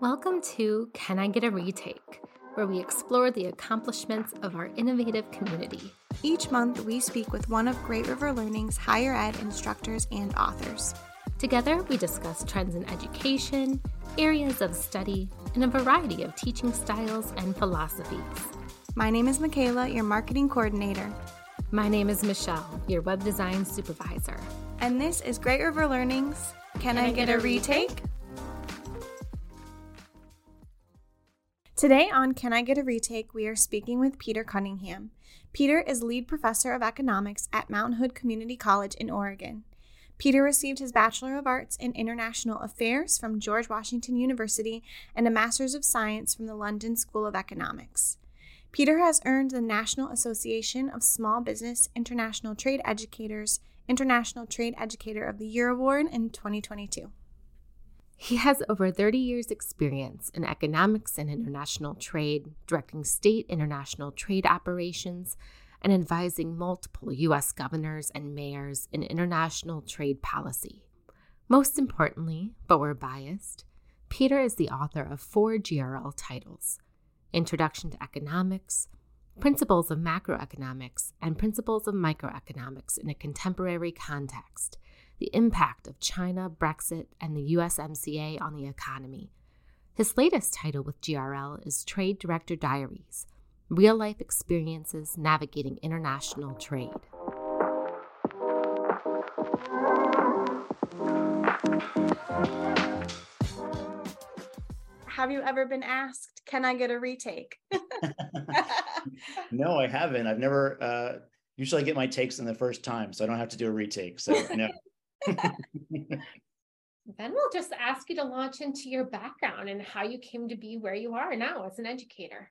Welcome to Can I Get a Retake, where we explore the accomplishments of our innovative community. Each month, we speak with one of Great River Learning's higher ed instructors and authors. Together, we discuss trends in education, areas of study, and a variety of teaching styles and philosophies. My name is Michaela, your marketing coordinator. My name is Michelle, your web design supervisor. And this is Great River Learning's Can, Can I, I, Get, a, retake? retake? Today on Can I Get a Retake, we are speaking with Peter Cunningham. Peter is lead professor of economics at Mount Hood Community College in Oregon. Peter received his Bachelor of Arts in International Affairs from George Washington University and a Master's of Science from the London School of Economics. Peter has earned the National Association of Small Business International Trade Educators International Trade Educator of the Year Award in 2022. He has over 30 years' experience in economics and international trade, directing state international trade operations, and advising multiple U.S. governors and mayors in international trade policy. Most importantly, but we're biased, Peter is the author of four GRL titles Introduction to Economics, Principles of Macroeconomics, and Principles of Microeconomics in a Contemporary Context The Impact of China, Brexit, and the USMCA on the Economy. His latest title with GRL is Trade Director Diaries real life experiences navigating international trade. Have you ever been asked, Can I get a retake? no, I haven't. I've never, uh, usually I get my takes in the first time, so I don't have to do a retake. So, no. then we'll just ask you to launch into your background and how you came to be where you are now as an educator.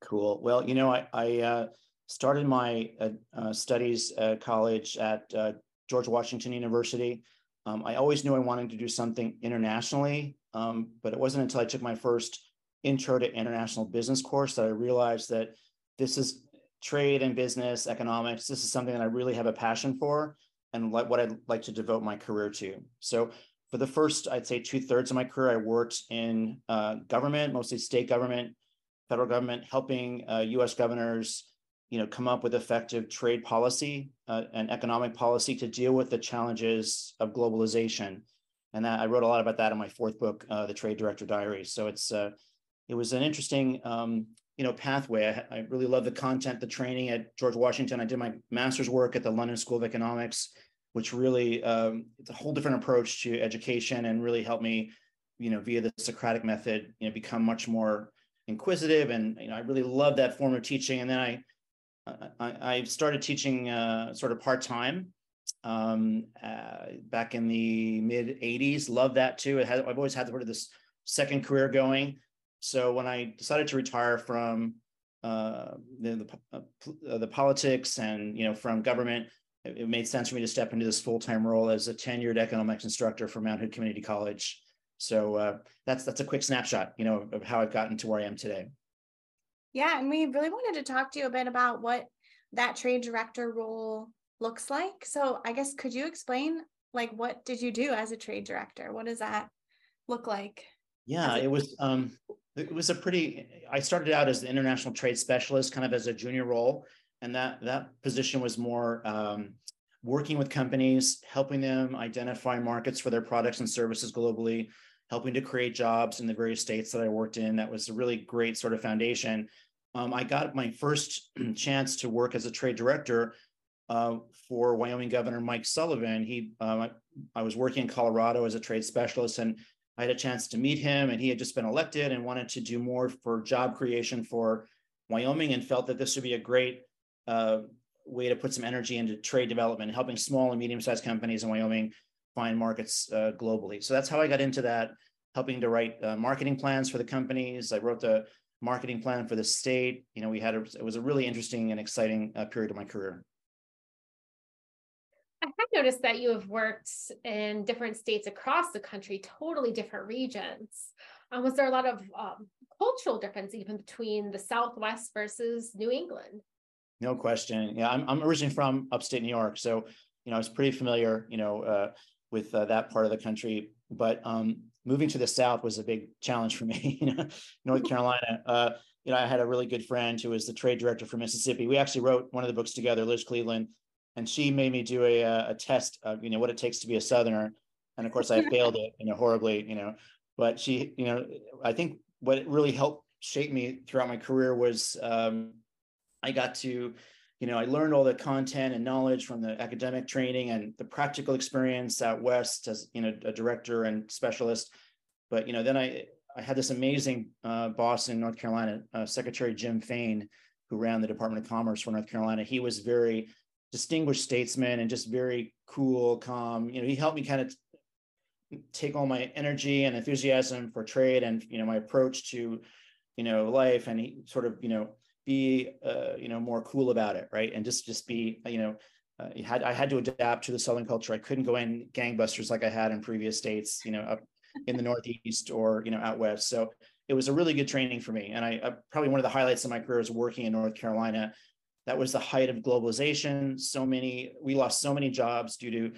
Cool. Well, you know, I, I uh, started my uh, uh, studies at college at uh, George Washington University. Um, I always knew I wanted to do something internationally, um, but it wasn't until I took my first intro to international business course that I realized that this is trade and business economics. This is something that I really have a passion for and like what I'd like to devote my career to. So for the first, I'd say two thirds of my career, I worked in uh, government, mostly state government, federal government helping uh, U.S. governors, you know, come up with effective trade policy uh, and economic policy to deal with the challenges of globalization. And that I wrote a lot about that in my fourth book, uh, The Trade Director Diary. So it's uh, it was an interesting um, you know pathway. I, I, really love the content, the training at George Washington. I did my master's work at the London School of Economics, which really um, it's a whole different approach to education and really helped me, you know, via the Socratic method, you know, become much more inquisitive and you know I really love that form of teaching. And then I I, I started teaching uh, sort of part time um, uh, back in the mid '80s. Love that too. I've always had sort of this second career going. So when I decided to retire from uh, the the, uh, the, politics and you know from government, it, it made sense for me to step into this full time role as a tenured economics instructor for Mount Hood Community College. So uh, that's that's a quick snapshot, you know, of how I've gotten to where I am today. Yeah, and we really wanted to talk to you a bit about what that trade director role looks like. So I guess could you explain like what did you do as a trade director? What does that look like? Yeah, it was um it was a pretty I started out as the international trade specialist kind of as a junior role and that that position was more um, working with companies, helping them identify markets for their products and services globally, helping to create jobs in the various states that I worked in. That was a really great sort of foundation. Um, I got my first chance to work as a trade director uh, for Wyoming Governor Mike Sullivan. He, uh, I was working in Colorado as a trade specialist, and I had a chance to meet him. And he had just been elected and wanted to do more for job creation for Wyoming, and felt that this would be a great uh, way to put some energy into trade development, helping small and medium-sized companies in Wyoming find markets uh, globally. So that's how I got into that, helping to write uh, marketing plans for the companies. I wrote the marketing plan for the state. You know, we had a, it was a really interesting and exciting uh, period of my career. I have noticed that you have worked in different states across the country, totally different regions. Um, was there a lot of um, cultural difference even between the Southwest versus New England? No question. Yeah, I'm, I'm originally from upstate New York, so you know I was pretty familiar. You know, uh, with uh, that part of the country. But um, moving to the South was a big challenge for me. you know, North Carolina. Uh, you know, I had a really good friend who was the trade director for Mississippi. We actually wrote one of the books together, Liz Cleveland, and she made me do a, a test of you know what it takes to be a Southerner. And of course, I failed it, you know, horribly. You know, but she, you know, I think what really helped shape me throughout my career was um, I got to you know, I learned all the content and knowledge from the academic training and the practical experience out west as you know a director and specialist. But you know, then I I had this amazing uh, boss in North Carolina, uh, Secretary Jim Fain, who ran the Department of Commerce for North Carolina. He was very distinguished statesman and just very cool, calm. You know, he helped me kind of take all my energy and enthusiasm for trade and you know my approach to you know life, and he sort of you know be uh, you know more cool about it right and just just be you know uh, had I had to adapt to the Southern culture. I couldn't go in gangbusters like I had in previous states, you know, up in the Northeast or you know out west. So it was a really good training for me, and I, I probably one of the highlights of my career was working in North Carolina. That was the height of globalization. So many we lost so many jobs due to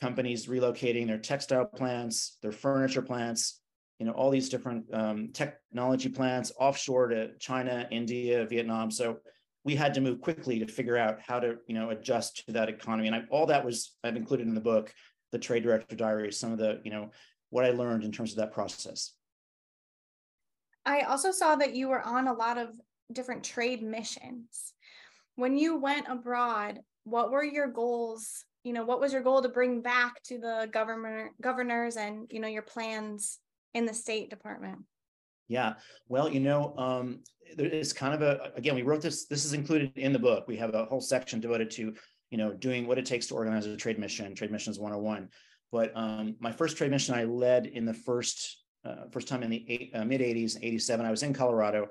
companies relocating their textile plants, their furniture plants, you know all these different um, technology plants offshore to China, India, Vietnam. So we had to move quickly to figure out how to you know adjust to that economy, and I, all that was I've included in the book, the Trade Director Diary, some of the you know what I learned in terms of that process. I also saw that you were on a lot of different trade missions. When you went abroad, what were your goals? You know, what was your goal to bring back to the governor governors and you know your plans in the State Department? Yeah, well, you know, um, it's kind of a again, we wrote this. This is included in the book. We have a whole section devoted to you know doing what it takes to organize a trade mission. Trade missions 101. But um, my first trade mission I led in the first uh, first time in the eight, uh, mid 80s, 87. I was in Colorado.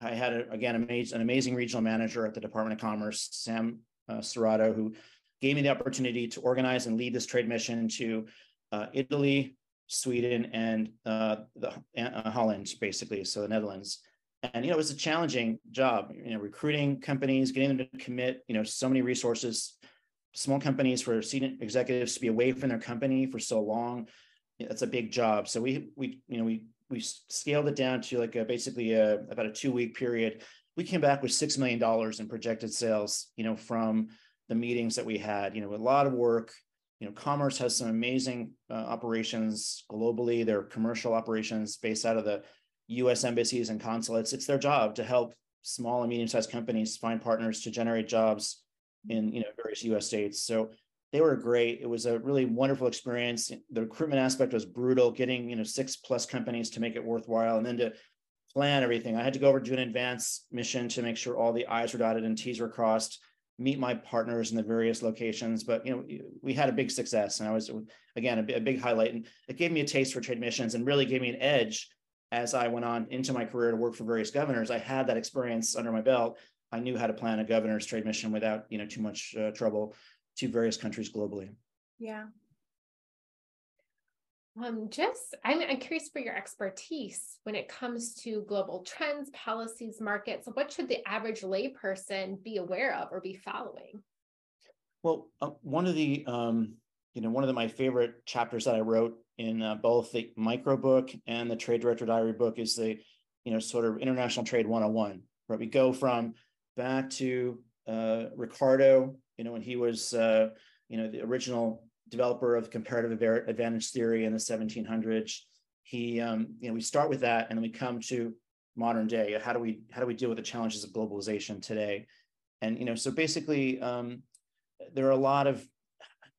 I had a, again an amazing regional manager at the Department of Commerce, Sam uh, Serrato, who gave me the opportunity to organize and lead this trade mission to uh, Italy, Sweden, and uh, the uh, Holland, basically, so the Netherlands. And you know, it was a challenging job. You know, recruiting companies, getting them to commit. You know, so many resources. Small companies for senior executives to be away from their company for so long. That's a big job. So we we you know we we scaled it down to like a, basically a, about a two week period. We came back with six million dollars in projected sales. You know, from the meetings that we had. You know, a lot of work you know, Commerce has some amazing uh, operations globally. Their commercial operations based out of the U.S. embassies and consulates. It's their job to help small and medium-sized companies find partners to generate jobs in you know various U.S. states. So they were great. It was a really wonderful experience. The recruitment aspect was brutal. Getting you know six plus companies to make it worthwhile, and then to plan everything. I had to go over to an advance mission to make sure all the I's were dotted and T's were crossed meet my partners in the various locations. But you know, we had a big success, and I was again a, a big highlight, and it gave me a taste for trade missions, and really gave me an edge as I went on into my career to work for various governors. I had that experience under my belt. I knew how to plan a governor's trade mission without you know too much uh, trouble to various countries globally. Yeah, um, just, I'm, I'm curious for your expertise when it comes to global trends, policies, markets. What should the average layperson be aware of or be following? Well, uh, one of the, um, you know, one of the, my favorite chapters that I wrote in uh, both the micro book and the Trade Director Diary book is the, you know, sort of international trade 101, right? We go from back to uh, Ricardo, you know, when he was, uh, you know, the original developer of comparative advantage theory in the 1700s. He, um, you know, we start with that, and then we come to modern day. How do we how do we deal with the challenges of globalization today? And you know, so basically, um, there are a lot of.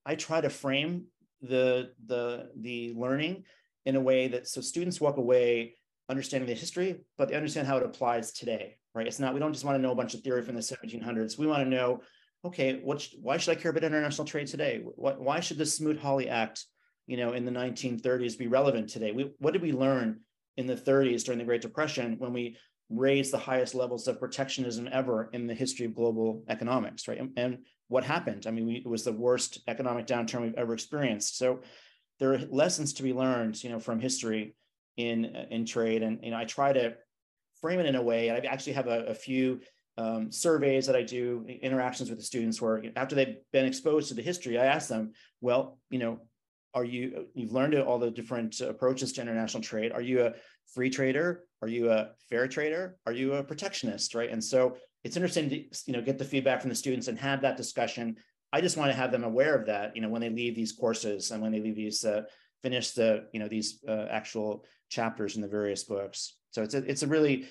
I try to frame the the the learning in a way that so students walk away understanding the history, but they understand how it applies today. Right? It's not we don't just want to know a bunch of theory from the 1700s. We want to know okay, what, why should I care about international trade today? What, why should the Smoot-Hawley Act, you know, in the 1930s be relevant today? We, what did we learn in the 30s during the Great Depression when we raised the highest levels of protectionism ever in the history of global economics, right? And, and what happened? I mean, we, it was the worst economic downturn we've ever experienced. So there are lessons to be learned, you know, from history in in trade, and you know, I try to frame it in a way. I actually have a, a few um, surveys that I do, interactions with the students where after they've been exposed to the history, I ask them, well, you know, are you you've learned all the different approaches to international trade. Are you a free trader? Are you a fair trader? Are you a protectionist? Right? And so it's interesting to you know get the feedback from the students and have that discussion. I just want to have them aware of that you know when they leave these courses and when they leave these uh, finish the you know these uh, actual chapters in the various books. So it's a, it's a really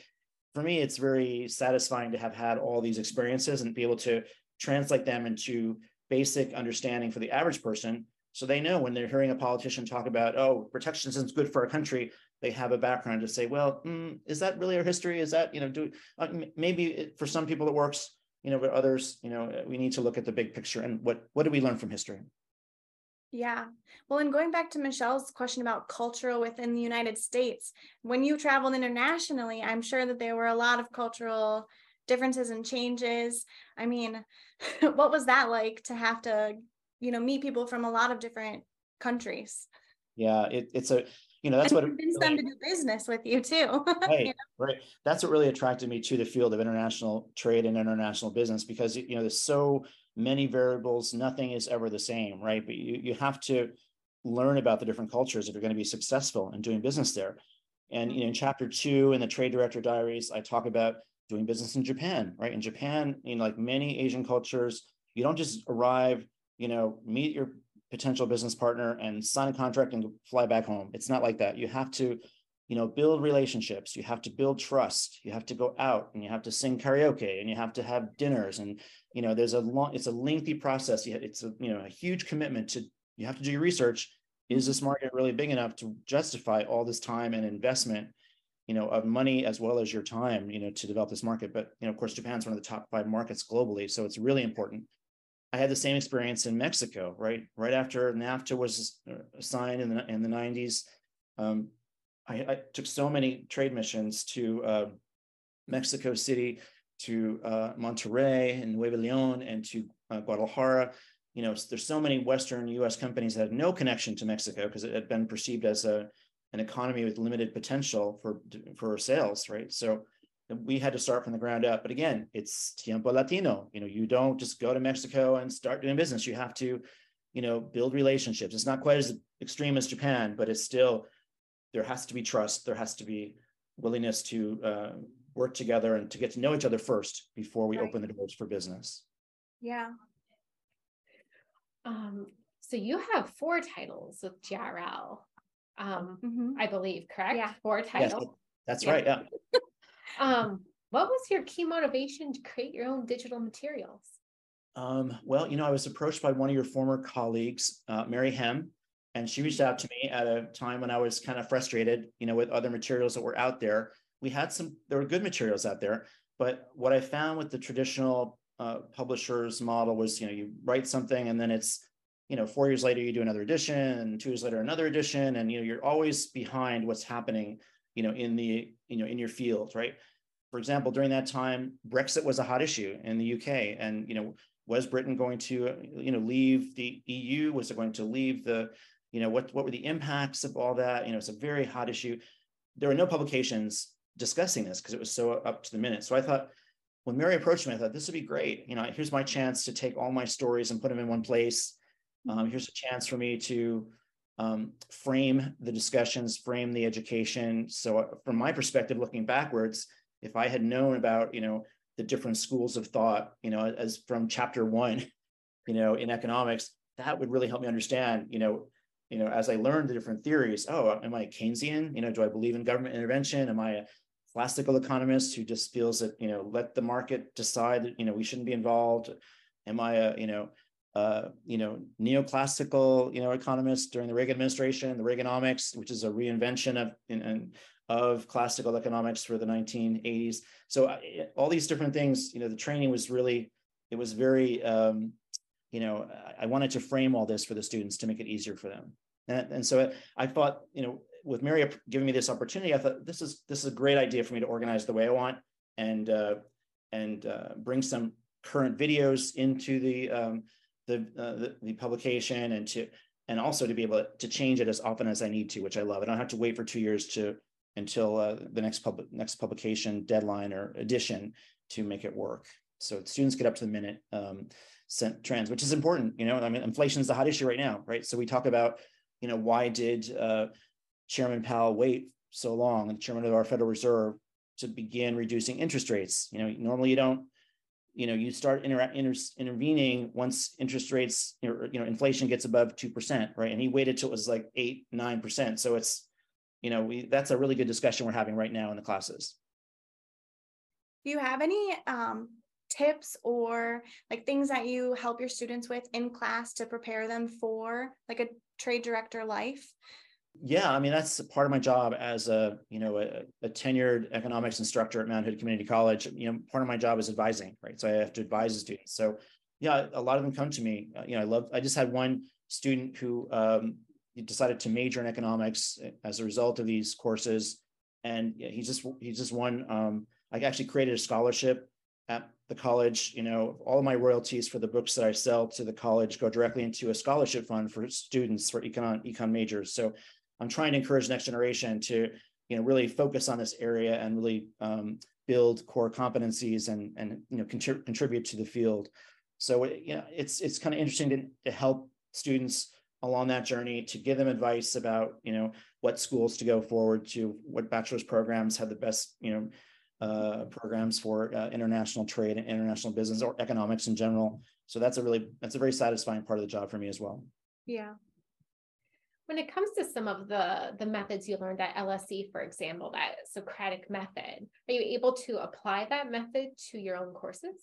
for me it's very satisfying to have had all these experiences and be able to translate them into basic understanding for the average person so they know when they're hearing a politician talk about, oh, protectionism is good for our country, they have a background to say, well, mm, is that really our history? Is that, you know, do uh, maybe it, for some people it works, you know, but others, you know, we need to look at the big picture and what what do we learn from history? Yeah. Well, and going back to Michelle's question about cultural within the United States, when you traveled internationally, I'm sure that there were a lot of cultural differences and changes. I mean, what was that like to have to you know meet people from a lot of different countries yeah it, it's a you know that's and what convince really, them to do business with you too right you know? right that's what really attracted me to the field of international trade and international business because you know there's so many variables nothing is ever the same right but you, you have to learn about the different cultures if you're going to be successful in doing business there and you know in chapter two in the trade director diaries i talk about doing business in japan right in japan in like many asian cultures you don't just arrive you know, meet your potential business partner and sign a contract and fly back home. It's not like that. You have to, you know, build relationships. You have to build trust. You have to go out and you have to sing karaoke and you have to have dinners. And, you know, there's a long, it's a lengthy process. It's a, you know, a huge commitment to, you have to do your research. Is this market really big enough to justify all this time and investment? you know, of money as well as your time, you know, to develop this market. But you know, of course, Japan's one of the top five markets globally, so it's really important I had the same experience in Mexico, right? Right after NAFTA was uh, signed in the in the 90s, um, I, I, took so many trade missions to uh, Mexico City, to uh, Monterrey and Nuevo Leon, and to uh, Guadalajara. You know, there's so many Western U.S. companies that had no connection to Mexico because it had been perceived as a an economy with limited potential for for sales, right? So we had to start from the ground up. But again, it's tiempo latino. You know, you don't just go to Mexico and start doing business. You have to, you know, build relationships. It's not quite as extreme as Japan, but it's still there has to be trust. There has to be willingness to uh, work together and to get to know each other first before we right. open the doors for business. Yeah. Um, so you have four titles with GRL, um, mm-hmm. I believe, correct? Yeah. Four titles. Yes, that's yeah. right. Yeah. Um, what was your key motivation to create your own digital materials? Um, well, you know, I was approached by one of your former colleagues, uh, Mary Hem, and she reached out to me at a time when I was kind of frustrated, you know, with other materials that were out there. We had some, there were good materials out there, but what I found with the traditional uh, publishers model was, you know, you write something and then it's, you know, four years later you do another edition, and two years later another edition, and you know, you're always behind what's happening you know, in the, you know, in your field, right? For example, during that time, Brexit was a hot issue in the UK. And, you know, was Britain going to, you know, leave the EU? Was it going to leave the, you know, what, what were the impacts of all that? You know, it's a very hot issue. There were no publications discussing this because it was so up to the minute. So I thought, when Mary approached me, I thought this would be great. You know, here's my chance to take all my stories and put them in one place. Um, here's a chance for me to um, frame the discussions, frame the education. So uh, from my perspective, looking backwards, if I had known about, you know, the different schools of thought, you know, as from chapter one, you know, in economics, that would really help me understand, you know, you know, as I learned the different theories, oh, am I Keynesian? You know, do I believe in government intervention? Am I a classical economist who just feels that, you know, let the market decide that, you know, we shouldn't be involved? Am I a, you know, uh, you know, neoclassical, you know, economists during the Reagan administration, the Reaganomics, which is a reinvention of in, in, of classical economics for the 1980s. So uh, all these different things, you know, the training was really, it was very, um, you know, I wanted to frame all this for the students to make it easier for them. And, and so I thought, you know, with Mary giving me this opportunity, I thought this is this is a great idea for me to organize the way I want and uh, and uh, bring some current videos into the um, the, uh, the, the publication and to and also to be able to change it as often as I need to, which I love. I don't have to wait for two years to until uh, the next public next publication deadline or edition to make it work. So students get up to the minute um, trends, which is important. You know, I mean, inflation is the hot issue right now, right? So we talk about, you know, why did uh, Chairman Powell wait so long, the chairman of our Federal Reserve, to begin reducing interest rates? You know, normally you don't, you know, you start inter- inter- intervening once interest rates, you know, you know, inflation gets above 2%, right? And he waited till it was like eight, 9%. So it's, you know, we, that's a really good discussion we're having right now in the classes. Do you have any um, tips or like things that you help your students with in class to prepare them for like a trade director life? Yeah, I mean that's part of my job as a you know a, a, tenured economics instructor at Mount Hood Community College. You know, part of my job is advising, right? So I have to advise the students. So yeah, a lot of them come to me. Uh, you know, I love. I just had one student who um, decided to major in economics as a result of these courses, and he just he just won. Um, I actually created a scholarship at the college. You know, all my royalties for the books that I sell to the college go directly into a scholarship fund for students for econ econ majors. So I'm trying to encourage next generation to you know really focus on this area and really um, build core competencies and and you know contrib- contribute to the field. So you know it's it's kind of interesting to, to help students along that journey to give them advice about you know what schools to go forward to what bachelor's programs have the best you know uh, programs for uh, international trade and international business or economics in general so that's a really that's a very satisfying part of the job for me as well yeah when it comes to some of the the methods you learned at LSE, for example, that Socratic method, are you able to apply that method to your own courses?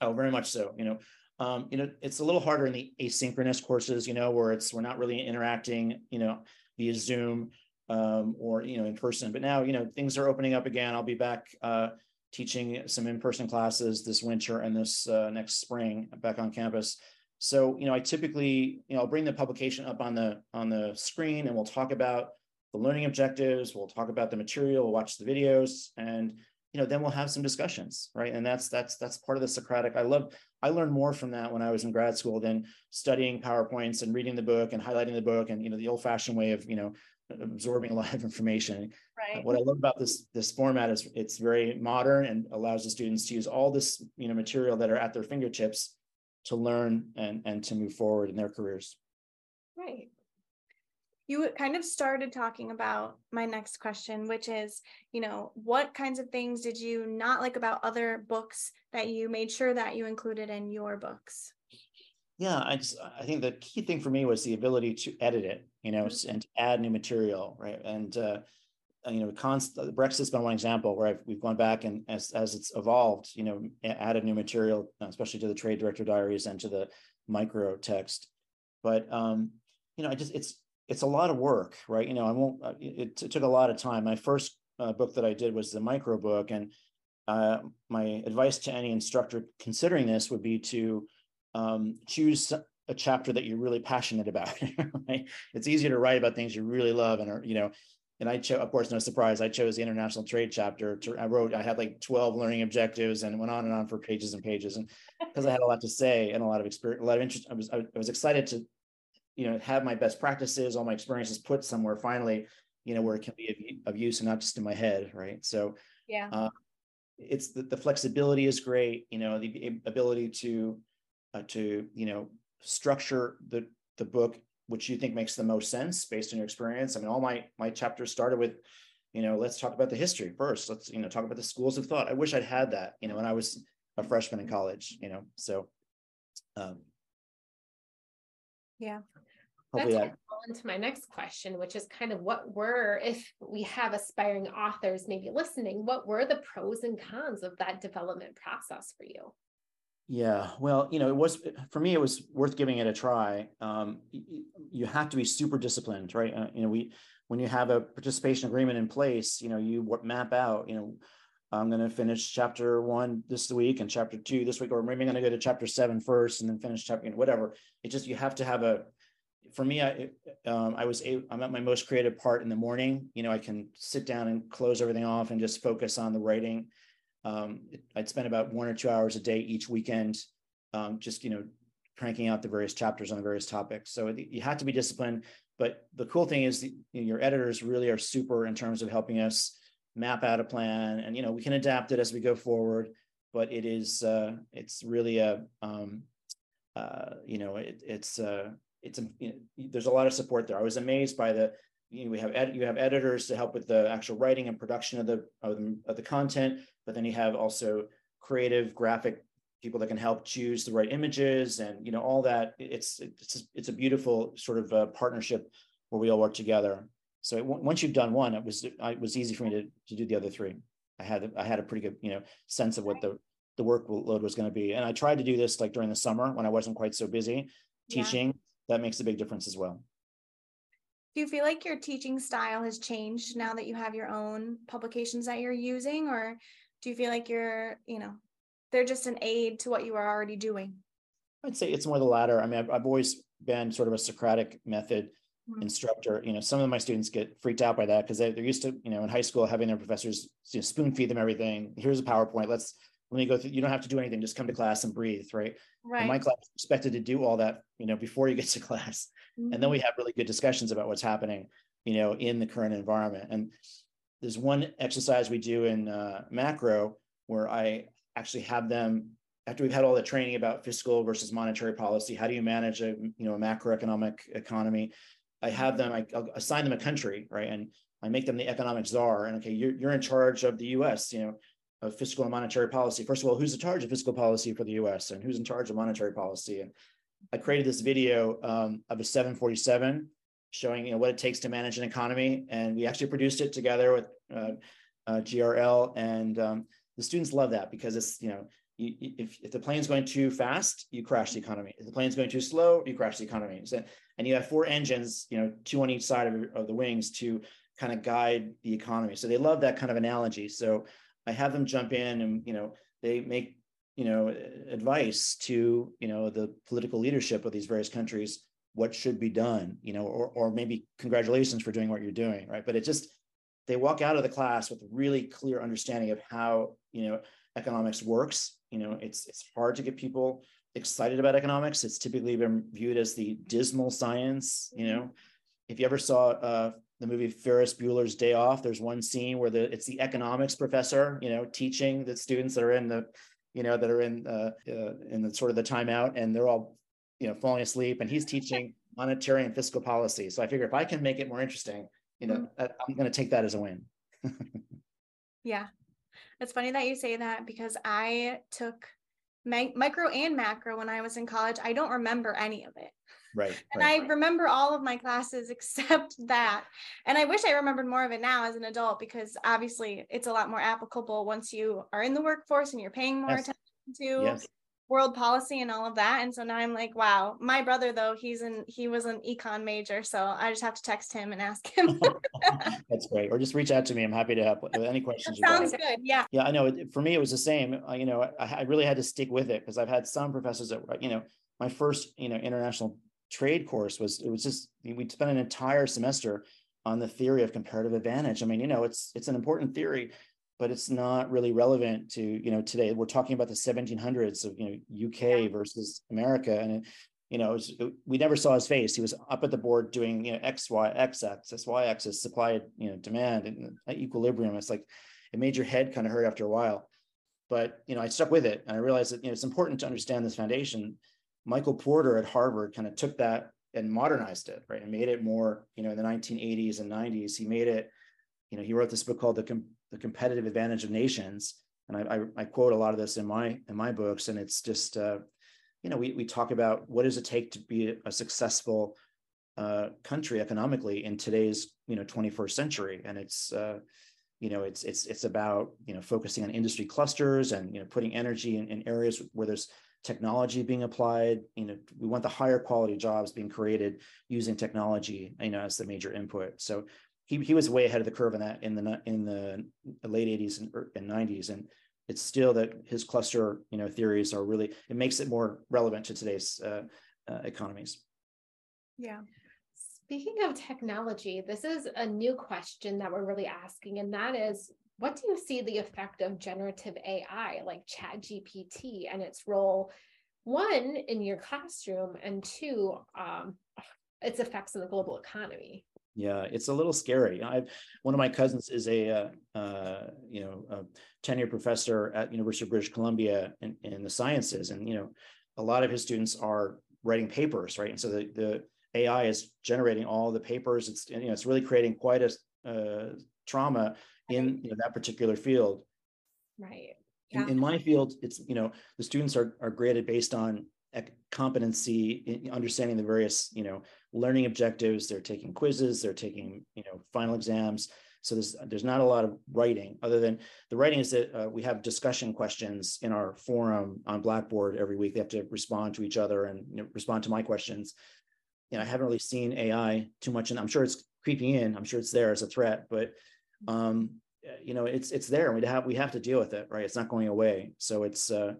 Oh, very much so. You know, um, you know, it's a little harder in the asynchronous courses. You know, where it's we're not really interacting. You know, via Zoom um, or you know in person. But now you know things are opening up again. I'll be back uh, teaching some in person classes this winter and this uh, next spring back on campus. So, you know, I typically, you know, I'll bring the publication up on the on the screen and we'll talk about the learning objectives, we'll talk about the material, we'll watch the videos, and you know, then we'll have some discussions, right? And that's that's that's part of the Socratic. I love I learned more from that when I was in grad school than studying PowerPoints and reading the book and highlighting the book and you know the old-fashioned way of, you know, absorbing a lot of information. Right. What I love about this this format is it's very modern and allows the students to use all this, you know, material that are at their fingertips to learn and and to move forward in their careers right you kind of started talking about my next question which is you know what kinds of things did you not like about other books that you made sure that you included in your books yeah i just i think the key thing for me was the ability to edit it you know mm-hmm. and add new material right and uh, uh, you know, const, Brexit's been one example where I've, we've gone back and as, as it's evolved, you know, added new material, especially to the trade director diaries and to the micro text. But, um, you know, I just, it's, it's a lot of work, right? You know, I won't, uh, it, it took a lot of time. My first uh, book that I did was the micro book. And uh, my advice to any instructor considering this would be to um, choose a chapter that you're really passionate about. right? It's easier to write about things you really love and are, you know, and I chose, of course, no surprise, I chose the international trade chapter. To, I wrote, I had like 12 learning objectives and went on and on for pages and pages. And because I had a lot to say and a lot of experience, a lot of interest, I was, I was excited to, you know, have my best practices, all my experiences put somewhere finally, you know, where it can be of, use and not just in my head. Right. So, yeah, uh, it's the, the flexibility is great, you know, the ability to, uh, to, you know, structure the, the book which you think makes the most sense based on your experience. I mean, all my my chapters started with, you know, let's talk about the history first. Let's you know talk about the schools of thought. I wish I'd had that, you know, when I was a freshman in college. You know, so. Um, yeah. That's that... into my next question, which is kind of what were, if we have aspiring authors maybe listening, what were the pros and cons of that development process for you? Yeah, well, you know, it was for me. It was worth giving it a try. Um, you have to be super disciplined, right? Uh, you know, we when you have a participation agreement in place, you know, you map out. You know, I'm going to finish chapter one this week and chapter two this week, or maybe I'm going to go to chapter seven first and then finish chapter, you know, whatever. It just you have to have a. For me, I um, I was a, I'm at my most creative part in the morning. You know, I can sit down and close everything off and just focus on the writing um, I'd spend about one or two hours a day each weekend, um, just you know, cranking out the various chapters on the various topics. So you have to be disciplined. But the cool thing is, the, you know, your editors really are super in terms of helping us map out a plan, and you know, we can adapt it as we go forward. But it is, uh, it's really a, um, uh, you know, it, it's uh, it's you know, there's a lot of support there. I was amazed by the you know, we have ed- you have editors to help with the actual writing and production of the, of the of the content, but then you have also creative graphic people that can help choose the right images and you know all that. It's it's it's a beautiful sort of uh, partnership where we all work together. So it, once you've done one, it was it was easy for me to to do the other three. I had I had a pretty good you know sense of what the the workload was going to be, and I tried to do this like during the summer when I wasn't quite so busy teaching. Yeah. That makes a big difference as well. Do you feel like your teaching style has changed now that you have your own publications that you're using, or do you feel like you're, you know, they're just an aid to what you are already doing? I'd say it's more the latter. I mean, I've, I've always been sort of a Socratic method mm-hmm. instructor. You know, some of my students get freaked out by that because they, are used to, you know, in high school having their professors you know, spoon feed them everything. Here's a PowerPoint. Let's let me go through. You don't have to do anything. Just come to class and breathe, right? Right. And my class is expected to do all that, you know, before you get to class mm-hmm. and then we mm-hmm. have really good discussions about what's happening you know in the current environment and there's one exercise we do in uh, macro where i actually have them after we've had all the training about fiscal versus monetary policy how do you manage a you know a macroeconomic economy? I have them i I'll assign them a country right? And i make them the economic czar and okay you're, you're in charge of the us you know of fiscal and monetary policy. First of all who's in charge of fiscal policy for the us and who's in charge of monetary policy? And I created this video um, of a 747 showing you know what it takes to manage an economy, and we actually produced it together with uh, uh, GRL, and um, the students love that because it's you know you, if, if the plane's going too fast, you crash the economy. If the plane's going too slow, you crash the economy. So, and you have four engines, you know, two on each side of, of the wings to kind of guide the economy. So they love that kind of analogy. So I have them jump in and you know they make you know advice to you know the political leadership of these various countries what should be done you know or, or maybe congratulations for doing what you're doing right? But it just they walk out of the class with really clear understanding of how you know economics works. You know it's it's hard to get people excited about economics. It's typically been viewed as the dismal science you know? If you ever saw uh, the movie Ferris Bueller's Day Off, there's one scene where the it's the economics professor, you know, teaching the students that are in the you know, that are in uh, uh, in the sort of the timeout, and they're all, you know, falling asleep. And he's teaching monetary and fiscal policy. So I figure if I can make it more interesting, you know, mm-hmm. I'm going to take that as a win. yeah, it's funny that you say that because I took micro and macro when I was in college. I don't remember any of it. Right. And right. I remember all of my classes except that. And I wish I remembered more of it now as an adult because obviously it's a lot more applicable once you are in the workforce and you're paying more yes. attention to yes. World policy and all of that. And so now I'm like, wow. My brother though, he's in he was an econ major, so I just have to text him and ask him. That's great. Or just reach out to me. I'm happy to help with any questions. sounds good. Yeah. Yeah, I know. For me, it was the same. Uh, you know, I, I really had to stick with it because I've had some professors that you know my first you know international trade course was it was just we spent an entire semester on the theory of comparative advantage. I mean, you know, it's it's an important theory, but it's not really relevant to you know today. We're talking about the 1700s of you know UK versus America, and it, you know, it was, it, we never saw his face. He was up at the board doing you know X Y X axis Y axis supply you know demand and uh, equilibrium. It's like it made your head kind of hurt after a while. But you know, I stuck with it, and I realized that you know it's important to understand this foundation Michael Porter at Harvard kind of took that and modernized it, right, and made it more, you know, in the 1980s and 90s. He made it, you know, he wrote this book called The, Com- the Competitive Advantage of Nations, and I, I, I, quote a lot of this in my in my books, and it's just, uh, you know, we we talk about what does it take to be a successful uh, country economically in today's, you know, 21st century, and it's. Uh, you know it's it's it's about you know focusing on industry clusters and you know putting energy in, in areas where there's technology being applied. You know we want the higher quality jobs being created using technology you know as the major input. So he, he was way ahead of the curve in that in the in the late 80s and, and 90s and it's still that his cluster you know theories are really it makes it more relevant to today's uh, uh, economies. Yeah. Speaking of technology, this is a new question that we're really asking, and that is what do you see the effect of generative AI like Chat GPT and its role, one, in your classroom, and two, um, its effects on the global economy? Yeah, it's a little scary. I've one of my cousins is a uh, uh, you know a tenured professor at University of British Columbia in, in the sciences, and you know a lot of his students are writing papers, right? And so the the AI is generating all the papers. It's you know it's really creating quite a uh, trauma in you know, that particular field. Right. Yeah. In, in, my field, it's you know the students are are graded based on competency in understanding the various you know learning objectives. They're taking quizzes. They're taking you know final exams. So there's there's not a lot of writing other than the writing is that uh, we have discussion questions in our forum on Blackboard every week. They have to respond to each other and you know, respond to my questions. Know, I haven't really seen AI too much, and I'm sure it's creeping in. I'm sure it's there as a threat, but um, you know, it's it's there. We have we have to deal with it, right? It's not going away. So it's uh,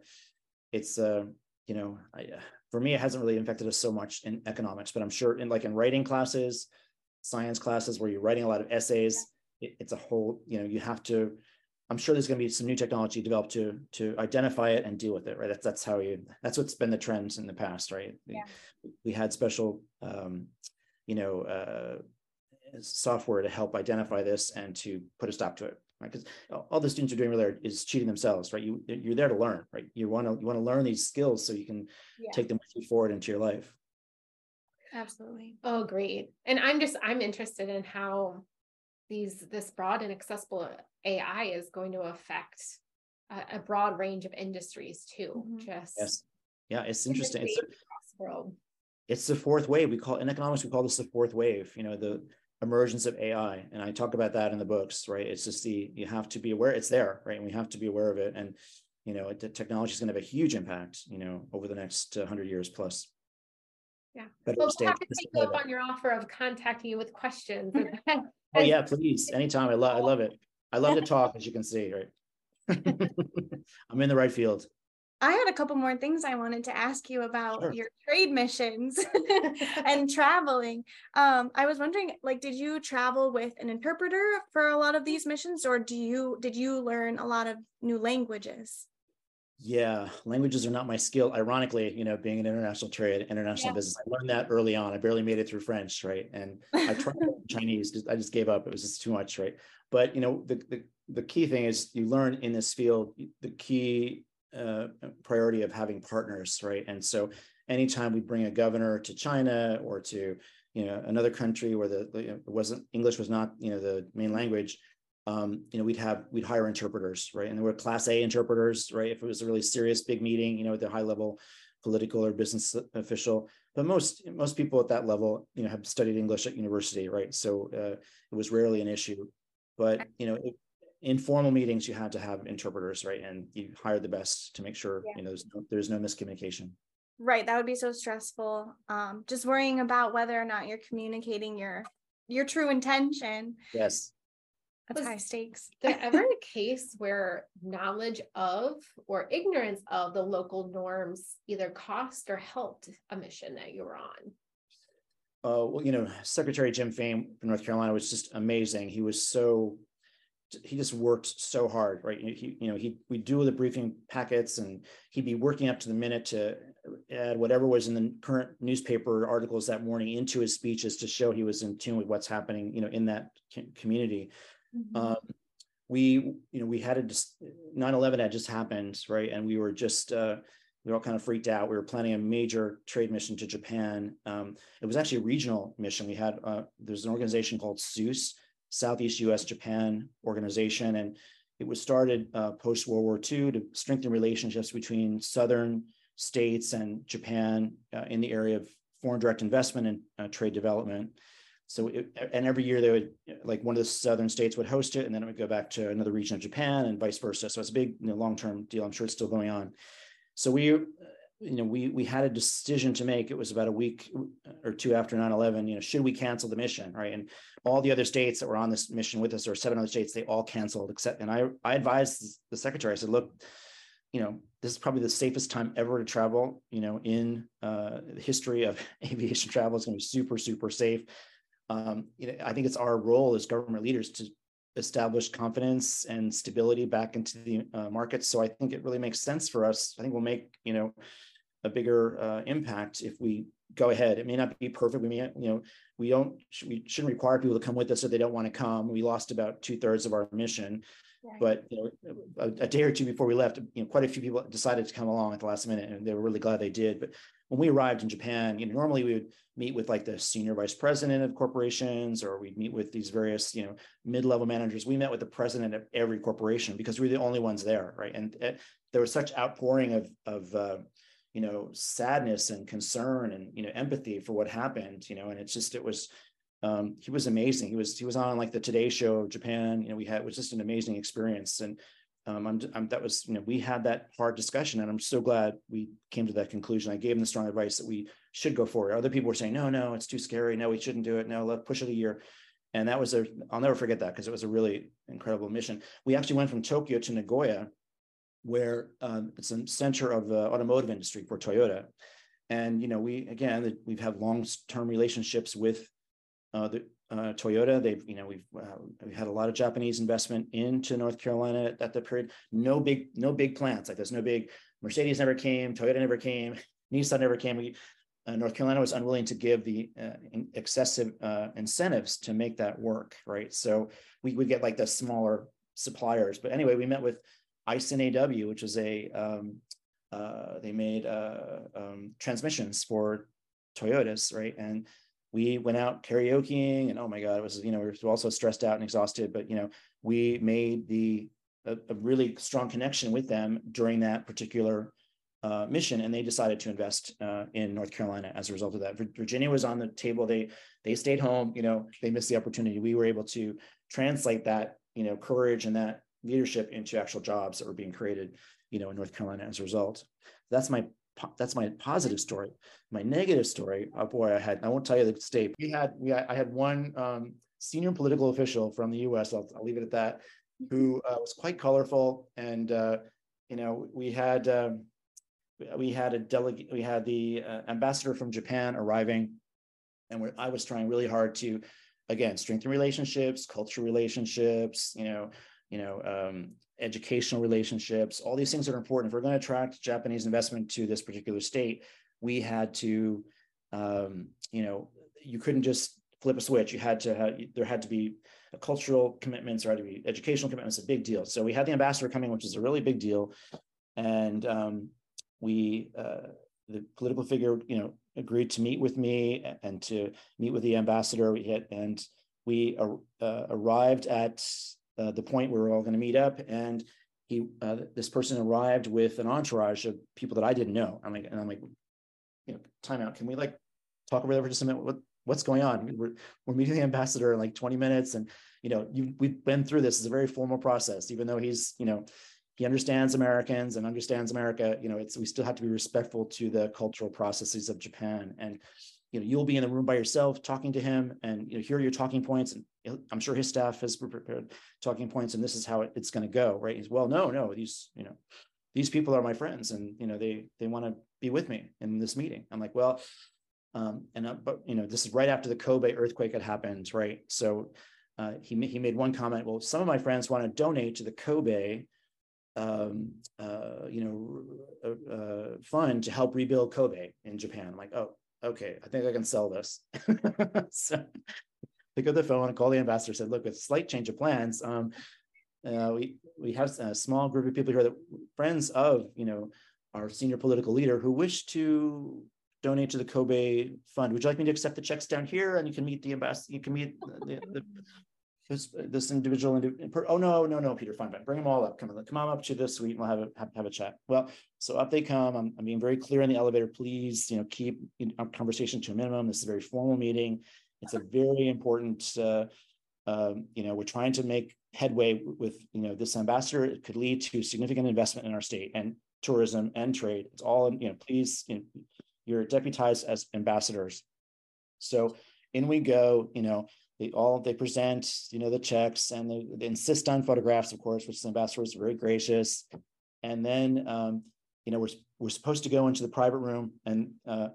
it's uh, you know, I, uh, for me, it hasn't really affected us so much in economics, but I'm sure in like in writing classes, science classes where you're writing a lot of essays it, it's a whole you know you have to i'm sure there's going to be some new technology developed to to identify it and deal with it right? That's that's how you that's what's been the trends in the past right? Yeah. we, we had special um, you know uh, software to help identify this and to put a stop to it right because all the students are doing really is cheating themselves right you you're there to learn right you want to you want to learn these skills so you can yeah. take them with you forward into your life absolutely oh great and i'm just i'm interested in how these this broad and accessible AI is going to affect a, a broad range of industries too. Mm-hmm. Just yes, yeah, it's interesting. It's, across the world. it's the fourth wave. We call in economics we call this the fourth wave. You know the emergence of AI, and I talk about that in the books. Right, it's just the you have to be aware it's there, right, and we have to be aware of it. And you know, the technology is going to have a huge impact. You know, over the next uh, hundred years plus. Yeah. But well, we'll have to take you up on your offer of contacting you with questions. Oh yeah, please. Anytime. I love I love it. I love to talk, as you can see, right? I'm in the right field. I had a couple more things I wanted to ask you about sure. your trade missions and traveling. Um, I was wondering, like, did you travel with an interpreter for a lot of these missions, or do you did you learn a lot of new languages? Yeah, languages are not my skill. Ironically, you know, being an international trade, international yeah. business, I learned that early on. I barely made it through French, right? And I tried Chinese, I just gave up. It was just too much, right? But you know, the the, the key thing is you learn in this field the key uh, priority of having partners, right? And so, anytime we bring a governor to China or to you know another country where the, the it wasn't English was not you know the main language, um, you know, we'd have we'd hire interpreters, right? And there were class A interpreters, right? If it was a really serious big meeting, you know, with a high level political or business official. But most most people at that level, you know, have studied English at university, right? So uh, it was rarely an issue. But you know, it, informal meetings, you had to have interpreters, right? And you hired the best to make sure yeah. you know there's no, there's no miscommunication. Right, that would be so stressful. Um, just worrying about whether or not you're communicating your your true intention. Yes that's was high stakes. there ever a case where knowledge of or ignorance of the local norms either cost or helped a mission that you were on? Uh, well, you know, Secretary Jim Fain from North Carolina was just amazing. He was so he just worked so hard, right? He, you know, he we do the briefing packets, and he'd be working up to the minute to add whatever was in the current newspaper articles that morning into his speeches to show he was in tune with what's happening, you know, in that community. Mm-hmm. Um, we, you know, we had a just 9/11 had just happened, right? And we were just uh, we were all kind of freaked out. We were planning a major trade mission to Japan. Um, it was actually a regional mission. We had uh, there's an organization called SUS, Southeast U.S. Japan Organization, and it was started uh, post World War II to strengthen relationships between southern states and Japan uh, in the area of foreign direct investment and uh, trade development. So, it, and every year they would, like one of the southern states would host it, and then it would go back to another region of Japan and vice versa. So it's a big, you know, long-term deal. I'm sure it's still going on. So we, you know, we we had a decision to make. It was about a week or two after 9/11. You know, should we cancel the mission, right? And all the other states that were on this mission with us, or seven other states, they all canceled except. And I I advised the secretary. I said, look, you know, this is probably the safest time ever to travel. You know, in uh, the history of aviation travel, it's going to be super super safe um, you know, I think it's our role as government leaders to establish confidence and stability back into the uh, markets. So I think it really makes sense for us. I think we'll make you know a bigger uh, impact if we go ahead. It may not be perfect. We may you know we don't we shouldn't require people to come with us if they don't want to come. We lost about two thirds of our mission. Right. But you know, a, a, day or two before we left, you know, quite a few people decided to come along at the last minute, and they were really glad they did. But when we arrived in Japan, you know, normally we would meet with like the senior vice president of corporations, or we'd meet with these various, you know, mid-level managers. We met with the president of every corporation because we are the only ones there, right? And uh, there was such outpouring of of uh, you know sadness and concern and you know empathy for what happened, you know, and it's just it was um, he was amazing. He was he was on like the Today Show of Japan. You know, we had it was just an amazing experience, and um, I'm, I'm, that was you know we had that hard discussion, and I'm so glad we came to that conclusion. I gave him the strong advice that we should go forward. Other people were saying, no, no, it's too scary. No, we shouldn't do it. No, let's push it a year. And that was a I'll never forget that because it was a really incredible mission. We actually went from Tokyo to Nagoya, where um, it's a center of the automotive industry for Toyota. And you know, we again we've had long-term relationships with uh, the, uh, Toyota, they've, you know, we've, uh, we've had a lot of Japanese investment into North Carolina at, at the period. No big, no big plants like there's No big. Mercedes never came. Toyota never came. Nissan never came. We, uh, North Carolina was unwilling to give the uh, excessive uh, incentives to make that work, right? So we would get like the smaller suppliers. But anyway, we met with Aisin AW, which is a um, uh, they made um, transmissions for Toyotas, right? And we went out karaokeing and oh my god it was you know we were also stressed out and exhausted but you know we made the a, a really strong connection with them during that particular uh, mission and they decided to invest uh, in north carolina as a result of that. Virginia was on the table. They they stayed home you know they missed the opportunity. We were able to translate that you know courage and that leadership into actual jobs that were being created you know in north carolina as a result. That's my that's my positive story. My negative story, oh boy, I had I won't tell you the state. We had we I had one um, senior political official from the U.S. I'll, I'll leave it at that, who uh, was quite colorful, and uh, you know we had um, we had a delegate, we had the uh, ambassador from Japan arriving, and I was trying really hard to, again, strengthen relationships, cultural relationships, you know, you know, um, educational relationships, all these things are important. If we're going to attract Japanese investment to this particular state, we had to, um, you know, you couldn't just flip a switch. You had to have, there had to be cultural commitments, there had to be educational commitments, a big deal. So we had the ambassador coming, which is a really big deal. And um, we, uh, the political figure, you know, agreed to meet with me and to meet with the ambassador. We had, and we uh, arrived at uh, the point where we are all going to meet up. And he, uh, this person arrived with an entourage of people that I didn't know. I'm like, and I'm like, you know, time out. Can we like talk over there for just a minute? What, what's going on? We're, we're meeting the ambassador in like 20 minutes. And, you know, you, we've been through this. It's a very formal process, even though he's, you know, he understands Americans and understands America. You know, it's, we still have to be respectful to the cultural processes of Japan. And, you know, you'll be in the room by yourself talking to him and you know, hear your talking points. And I'm sure his staff has prepared talking points and this is how it's going to go. Right. He's well, no, no, these, you know, these people are my friends and, you know, they, they want to be with me in this meeting. I'm like, well, um, and, uh, but, you know, this is right after the Kobe earthquake had happened. Right. So uh, he, he made one comment, well, some of my friends want to donate to the Kobe um, uh, you know, uh, fund to help rebuild Kobe in Japan. I'm like, oh, okay, I think I can sell this. so pick up the phone call the ambassador. Said, look, with slight change of plans, um, uh, we we have a small group of people here that friends of you know our senior political leader who wish to donate to the Kobe fund. Would you like me to accept the checks down here and you can meet the ambassador? You can meet the, the, this, this individual. Oh no, no, no, Peter, fine, fine. Bring them all up. Come on, come on up to the suite. And we'll have a have, have a chat. Well, so up they come. I'm, I'm being very clear in the elevator. Please, you know, keep conversation to a minimum. This is a very formal meeting. It's a very important. Uh, um, you know, we're trying to make headway with you know this ambassador. It could lead to significant investment in our state and tourism and trade. It's all you know. Please, you know, you're deputized as ambassadors. So in we go. You know they all they present you know the checks and they, they insist on photographs of course which the ambassador was very gracious. And then um, you know we're, we're supposed to go into the private room and uh,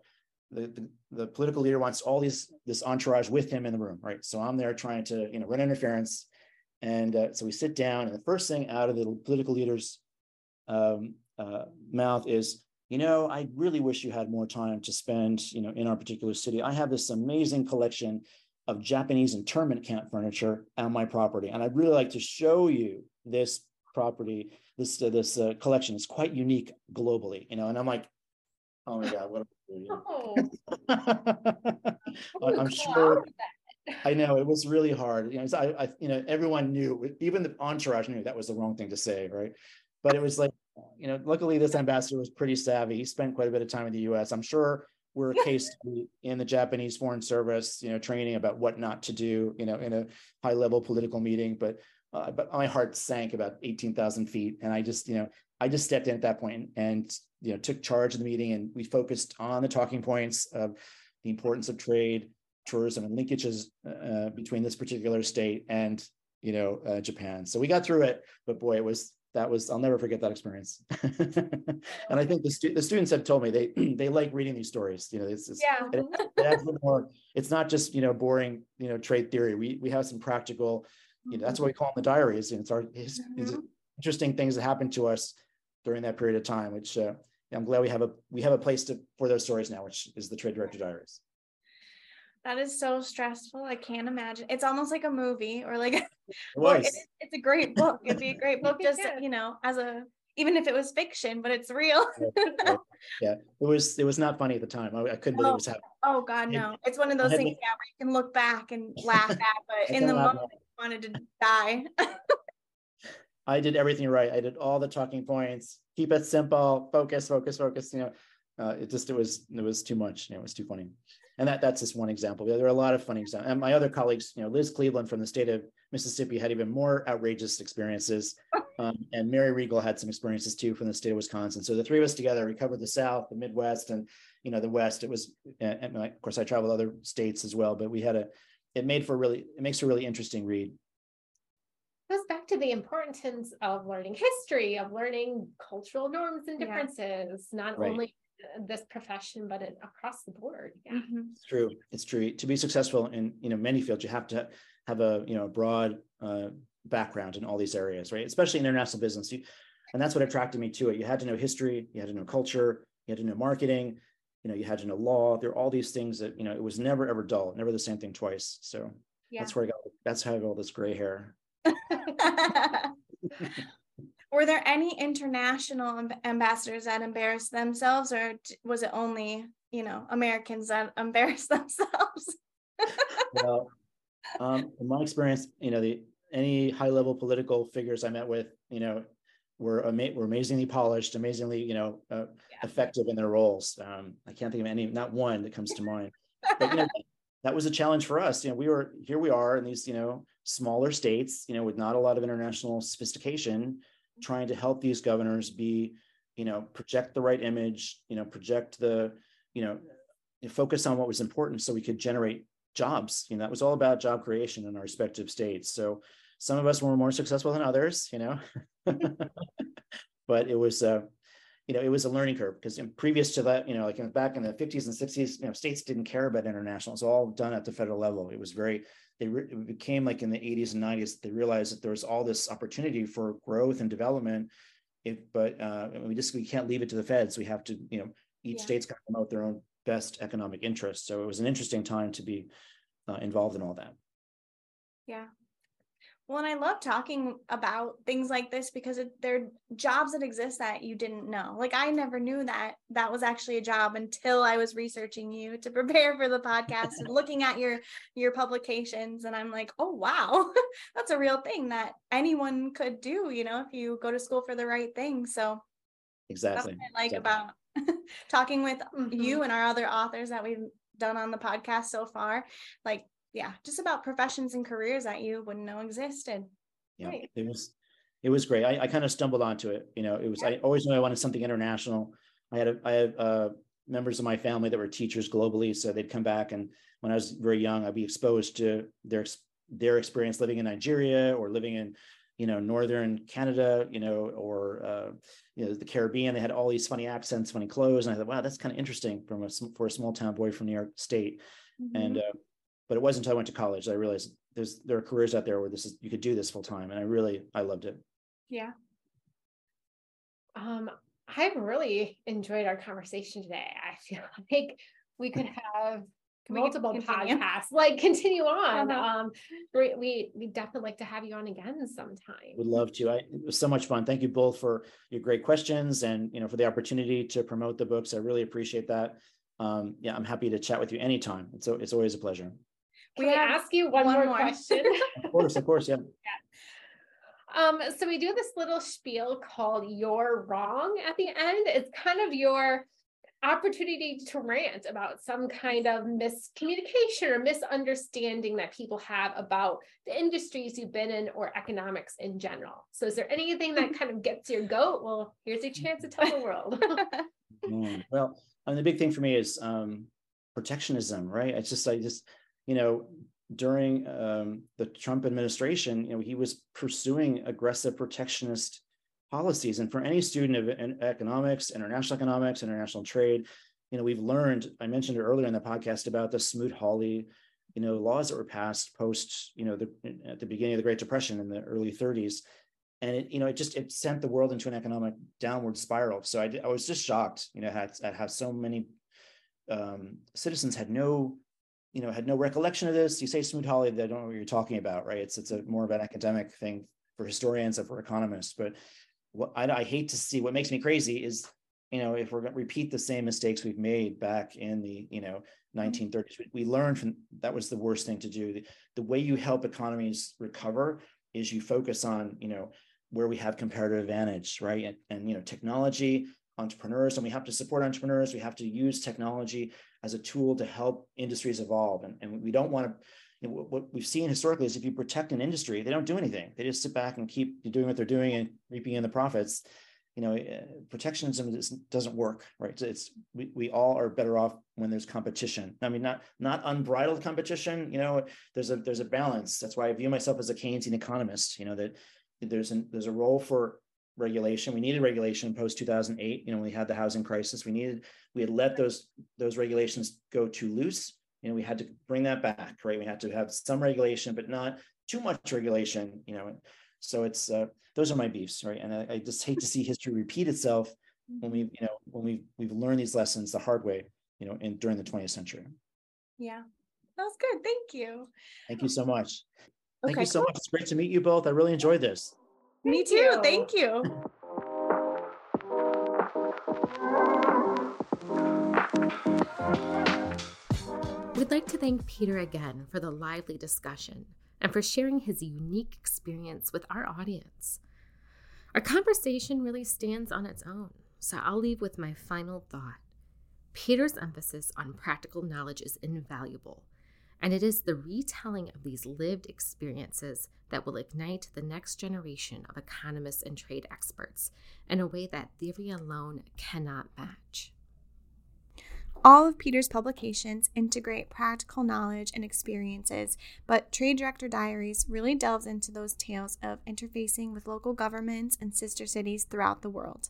the, the, the political leader wants all these this entourage with him in the room right? So i'm there trying to you know run interference. And uh, so we sit down and the first thing out of the political leader's um, uh, mouth is you know i really wish you had more time to spend you know in our particular city. I have this amazing collection of Japanese internment camp furniture on my property. And I'd really like to show you this property, this uh, this uh, collection is quite unique globally, you know. And I'm like, Oh my God, what a Oh, I'm sure. I know it was really hard. You know, I, I, you know, everyone knew, even the entourage knew that was the wrong thing to say, right? But it was like, you know, luckily this ambassador was pretty savvy. He spent quite a bit of time in the U.S. I'm sure we're a case in the Japanese Foreign Service, you know, training about what not to do, you know, in a high-level political meeting. But, uh, but my heart sank about 18,000 feet, and I just, you know, I just stepped in at that point and, you know, took charge of the meeting, and we focused on the talking points of the importance of trade, tourism and linkages uh, between this particular state and you know uh, Japan. So we got through it, but boy, it was that was I'll never forget that experience. and I think the stu- the students have told me they they like reading these stories. You know, it's, it's Yeah. it, it adds a little more. It's not just you know boring you know trade theory. We we have some practical. You know, that's what we call them the diaries. And it's our it's, it's Mhm. interesting things that happened to us during that period of time. Which uh, I'm glad we have a we have a place to for those stories now, which is the Trade Director Diaries. That is so stressful. I can't imagine. It's almost like a movie or like It well, it, it's a great book. It'd be a great book just you know, as a even if it was fiction, but it's real. yeah, it was it was not funny at the time. I, I couldn't believe it was happening. Oh God, no. It's one of those things yeah, where you can look back and laugh at, but in the moment you wanted to die. I did everything right. I did all the talking points. Keep it simple. Focus, focus, focus. You know, uh, it just it was it was too much. You know, it was too funny. And that that's just one example. There are a lot of funny examples. And my other colleagues, you know, Liz Cleveland from the state of Mississippi had even more outrageous experiences. Um, and Mary Regal had some experiences too from the state of Wisconsin. So the three of us together, we covered the South, the Midwest, and you know the West. It was, and, and of course, I traveled other states as well. But we had a, it made for really, it makes a really interesting read. goes back to the importance of learning history, of learning cultural norms and Yeah. differences, not Right. only this profession, but it, across the board. Yeah. Mhm. It's true. It's true. To be successful in you know many fields, you have to have a you know broad uh, background in all these areas, right? Especially in international business. You, and that's what attracted me to it. You had to know history, you had to know culture, you had to know marketing, you know, you had to know law. There are all these things that you know it was never ever dull, never the same thing twice. So Yeah. that's where I got. That's how I got all this gray hair. Were there any international ambassadors that embarrassed themselves, or was it only, you know, Americans that embarrassed themselves? well, um, in my experience, you know, the any high level political figures I met with, you know, were ama- were amazingly polished, amazingly, you know, uh, effective in their roles. Um, I can't think of any, not one that comes to mind. But you know, that was a challenge for us. You know, we were here. We are in these, you know, smaller states, you know, with not a lot of international sophistication, trying to help these governors be, you know, project the right image, you know, project the, you know, focus on what was important so we could generate jobs. You know, that was all about job creation in our respective states. So some of us were more successful than others, you know, but it was, uh, you know, it was a learning curve because previous to that, you know, like in, back in the 50s and 60s, you know, states didn't care about international. It's all done at the federal level. It was very, they re- it became like in the 80s and 90s, they realized that there was all this opportunity for growth and development. If, but uh, we just we can't leave it to the feds. We have to, you know, each Yeah. state's got to promote their own best economic interests. So it was an interesting time to be uh, involved in all that. Yeah. Well, and I love talking about things like this because it, they're jobs that exist that you didn't know. Like I never knew that that was actually a job until I was researching you to prepare for the podcast and looking at your your publications and I'm like, "Oh, wow. That's a real thing that anyone could do, you know, if you go to school for the right thing." So, that's Exactly. what I like exactly. about talking with Mhm. you and our other authors that we've done on the podcast so far. Like, yeah, just about professions and careers that you wouldn't know existed. yeah Right. it was it was great. I, I kind of stumbled onto it you know it was i always knew i wanted something international. I had a, i have uh, members of my family that were teachers globally so they'd come back and when i was very young i'd be exposed to their their experience living in nigeria or living in you know northern canada you know or uh, you know the caribbean. They had all these funny accents funny clothes and i thought wow that's kind of interesting from a for a small town boy from new york state. And uh, but it wasn't until I went to college that I realized there's there are careers out there where this is you could do this full time, and I really I loved it. yeah. Um, I've really enjoyed our conversation today. I feel like we could have multiple podcasts. Like continue on. Uh-huh. um we, we we definitely like to have you on again sometime. Would love to. I, it was so much fun. Thank you both for your great questions and you know for the opportunity to promote the books. I really appreciate that. Um yeah i'm happy to chat with you anytime. It's it's always a pleasure Can we ask you one, one more, more, question of course of course yeah. yeah um so we do this little spiel called you're wrong at the end it's kind of your opportunity to rant about some kind of miscommunication or misunderstanding that people have about the industries you've been in or economics in general. So, is there anything that kind of gets your goat? Well, here's a chance to tell the world. well, I mean, the big thing for me is um, protectionism, right? It's just, I just, you know, during um, the Trump administration, you know, he was pursuing aggressive protectionist policies. And for any student of economics, international economics, international trade, you know, we've learned, I mentioned it earlier in the podcast about the Smoot-Hawley, you know, laws that were passed post, you know, the, at the beginning of the Great Depression in the early 30s. And it, you know, it just, it sent the world into an economic downward spiral. So I, I was just shocked, you know, at, at how so many um, citizens had no you know, had no recollection of this. You say Smoot-Hawley, they don't know what you're talking about, right? It's it's a more of an academic thing for historians and for economists. But what I, I hate to see what makes me crazy is you know if we're going to repeat the same mistakes we've made back in the you know 1930s mm-hmm. we learned from that was the worst thing to do the, the way you help economies recover is you focus on you know where we have comparative advantage right and, and you know technology entrepreneurs and we have to support entrepreneurs we have to use technology as a tool to help industries evolve and, and we don't want to you know, what we've seen historically is if you protect an industry, they don't do anything. They just sit back and keep doing what they're doing and reaping in the profits. You know, uh, protectionism doesn't work, right? So it's we, we all are better off when there's competition. I mean, not not unbridled competition. You know, there's a there's a balance. That's why I view myself as a Keynesian economist. You know that there's an there's a role for regulation. We needed regulation post 2008. You know, we had the housing crisis. We needed we had let those those regulations go too loose. You know we had to bring that back right? We had to have some regulation but not too much regulation you know so it's uh, those are my beefs right? And I, I, just hate to see history repeat itself when we you know when we we've learned these lessons the hard way you know in during the 20th century. Yeah. That was good. Thank you. Thank you so much. Thank okay, you so cool. much. It's great to meet you both. I really enjoyed this me too thank you We'd like to thank Peter again for the lively discussion and for sharing his unique experience with our audience. Our conversation really stands on its own, so I'll leave with my final thought. Peter's emphasis on practical knowledge is invaluable, and it is the retelling of these lived experiences that will ignite the next generation of economists and trade experts in a way that theory alone cannot match. All of Peter's publications integrate practical knowledge and experiences, but Trade Director Diaries really delves into those tales of interfacing with local governments and sister cities throughout the world.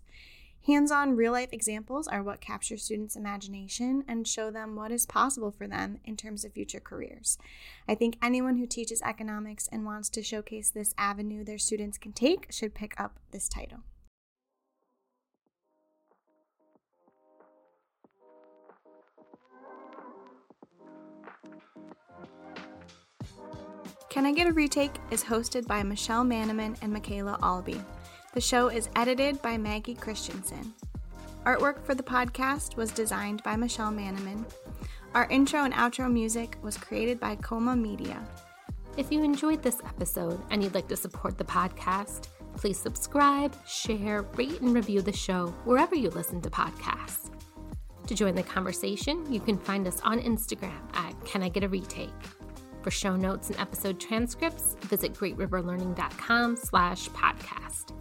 Hands on real life examples are what capture students' imagination and show them what is possible for them in terms of future careers. I think anyone who teaches economics and wants to showcase this avenue their students can take should pick up this title. Can I Get a Retake is hosted by Michelle Manaman and Michaela Albee. The show is edited by Maggie Christensen. Artwork for the podcast was designed by Michelle Manaman. Our intro and outro music was created by Coma Media. If you enjoyed this episode and you'd like to support the podcast, please subscribe, share, rate, and review the show wherever you listen to podcasts. To join the conversation, you can find us on Instagram at Can I Get a Retake. For show notes and episode transcripts, visit greatriverlearning.com slash podcast.